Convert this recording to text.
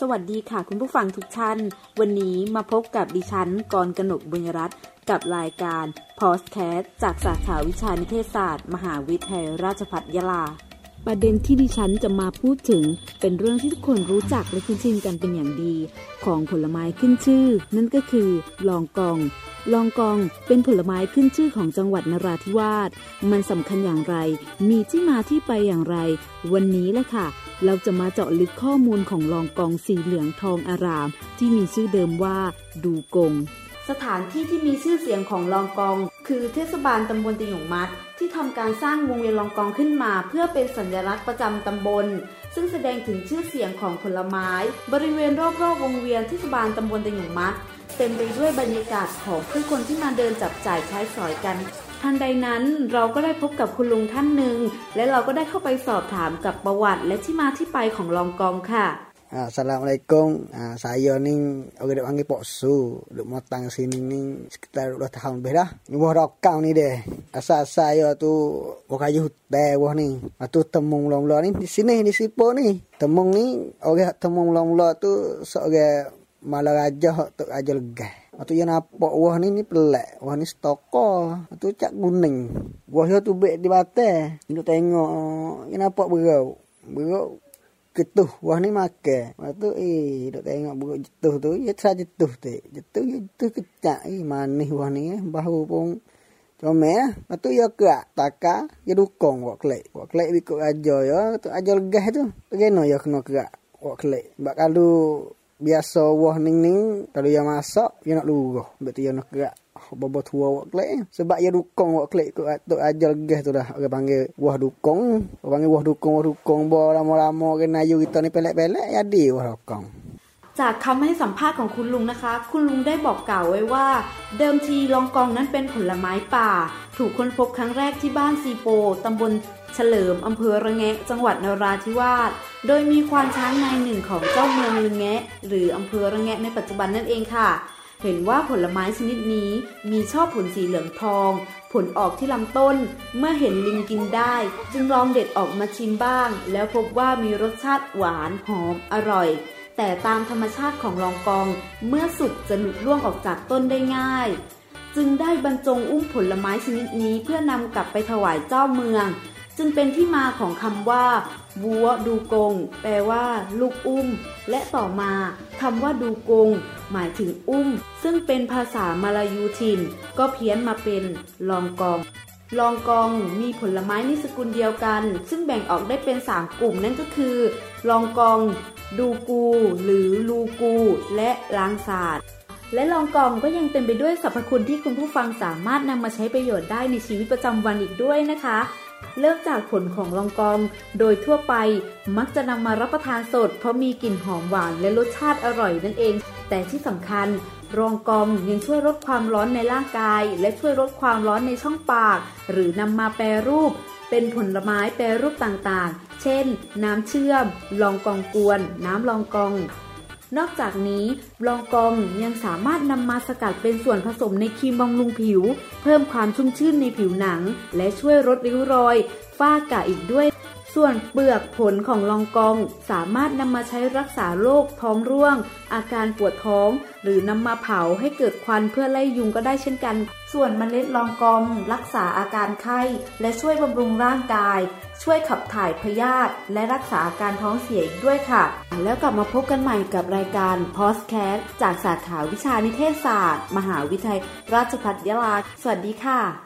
สวัสดีค่ะคุณผู้ฟังทุกท่าน วันนี้มาพบกับดิฉันกรกนกบุญรัตน์กับรายการพอสแคสจากสาขาวิชานิเทศศาสตร์ มหาวิทยาลัยราชภัฏยะลา ประเด็นที่ดิฉันจะมาพูดถึง เป็นเรื่องที่ทุกคนรู้จักและคุ้นชินกันเป็นอย่างดี ของผลไม้ขึ้นชื่อ นั่นก็คือลองกอง ลองกองเป็นผลไม้ขึ้นชื่อของจังหวัดนราธิวาส มันสำคัญอย่างไร มีที่มาที่ไปอย่างไร วันนี้แหละค่ะ เราจะมาเจาะลึกข้อมูลของลองกองสีเหลืองทองอาราม ที่มีชื่อเดิมว่า ดูกง สถานที่ที่มีชื่อเสียงของลองกอง คือเทศบาลตำบลตะหยงมัด ที่ทำการสร้างวงเวียนลองกองขึ้นมา เพื่อเป็นสัญลักษณ์ประจำตำบล ซึ่งแสดงถึงชื่อเสียงของผลไม้ บริเวณรอบๆวงเวียนเทศบาลตำบลตะหยงมัด เต็มไปด้วยบรรยากาศของผู้คนที่มาเดินจับจ่ายใช้สอยกันทันใดนั้นเราก็ได้พบกับคุณลุงท่านหนึ่งและเราก็ได้เข้าไปสอบถามกับประวัติและที่มาที่ไปของลองกองค่ะ Assalamualaikum. Ah, saya ni orang dek panggil Pok Su. Duk motang sini ni sekitar 2 tahun lebih dah. Ni buah rokang ni deh. Asal saya tu buah kayu hutan buah ni. Atu temung mula-mula ni di sini di Sipo ni. Temung ni orang temung mula-mula tu seorang malah raja tu raja legah. Atau yang nampak wah ni ni pelak. Wah ni stoko. Atau cak kuning. Wah tu bek di batas. Ini tengok. Yang nampak berau. Berau ketuh. Wah ni makan. Lepas tu eh. Duk tengok berau jetuh tu. Ya terasa jetuh tu. Jetuh ya jetuh kecak. Eh manis wah ni eh. Bahu pun. Cuma ya. Lepas tu ya kerak. Taka. Ya dukung wak kelek. Wak kelek ikut raja ya. Tu raja legah tu. Bagaimana ya kena kerak. Wak kelek. Sebab kalau biasa wah ning ning kalau yang masak dia nak luruh betul dia nak gerak bobo tua wak klek sebab dia dukung wak klek tu tu ajal gas tu dah orang panggil wah dukung orang panggil wah dukung wah dukung bo lama-lama kena ayu kita ni pelek-pelek jadi wah dukung จากคำให้สัมภาษณ์ของคุณลุงนะคะ คุณลุงได้บอกกล่าวไว้ว่า เดิมทีลองกองนั้นเป็นผลไม้ป่า ถูกค้นพบครั้งแรกที่บ้านซีโปตำบลเฉลิมอำเภอระแงะจังหวัดนราธิวาส โดยมีควานช้างนายหนึ่งของเจ้าเมืองระแงะ หรืออำเภอระแงะในปัจจุบันนั่นเองค่ะ เห็นว่าผลไม้ชนิดนี้มีชอบผลสีเหลืองทอง ผลออกที่ลำต้น เมื่อเห็นลิงกินได้ จึงลองเด็ดออกมาชิมบ้าง แล้วพบว่ามีรสชาติหวานหอมอร่อย แต่ตามธรรมชาติของลองกอง เมื่อสุกจะหลุดร่วงออกจากต้นได้ง่าย จึงได้บรรจงอุ้มผลไม้ชนิดนี้เพื่อนำกลับไปถวายเจ้าเมืองจึงเป็นที่มาของคำว่า วัวดูกง แปลว่า ลูกอุ้ม และต่อมาคำว่าดูกง หมายถึงอุ้ม ซึ่งเป็นภาษามาลายูทินก็เพี้ยนมาเป็นลองกองลองกองมีผลไม้ในสกุลเดียวกัน ซึ่งแบ่งออกได้เป็น 3 กลุ่มนั่นก็คือ ลองกอง ดูกู หรือลูกู และลางศาสตร์และลองกองก็ยังเต็มไปด้วยสรรพคุณที่คุณผู้ฟังสามารถนำมาใช้ประโยชน์ได้ในชีวิตประจำวันอีกด้วยนะคะ เลิกจากผลของลองกอง โดยทั่วไปมักจะนำมารับประทานสด เพราะมีกลิ่นหอมหวานและรสชาติอร่อยนั่นเอง แต่ที่สำคัญรองกองยังช่วยลดความร้อนในร่างกาย และช่วยลดความร้อนในช่องปาก หรือนำมาแปรรูป เป็นผลไม้แปรรูปต่างๆ เช่น น้ำเชื่อม ลองกองกวน น้ำลองกอง นอกจากนี้ลองกองยังสามารถนำมาสกัดเป็นส่วนผสมในครีมบำรุงผิว เพิ่มความชุ่มชื่นในผิวหนัง และช่วยลดริ้วรอยฝ้ากระอีกด้วย ส่วนเปลือกผลของลองกองสามารถนำมาใช้รักษาโรคท้องร่วง อาการปวดท้อง หรือนำมาเผาให้เกิดควันเพื่อไล่ยุงก็ได้เช่นกัน ส่วนเมล็ดลองกองรักษาอาการไข้ และช่วยบำรุงร่างกาย ช่วยขับถ่ายพยาธิและรักษาอาการท้องเสียอีกด้วยค่ะ แล้วกลับมาพบกันใหม่กับรายการพอสแคสจากสาขาวิชานิเทศศาสตร์ มหาวิทยาลัยราชภัฏยะลา สวัสดีค่ะ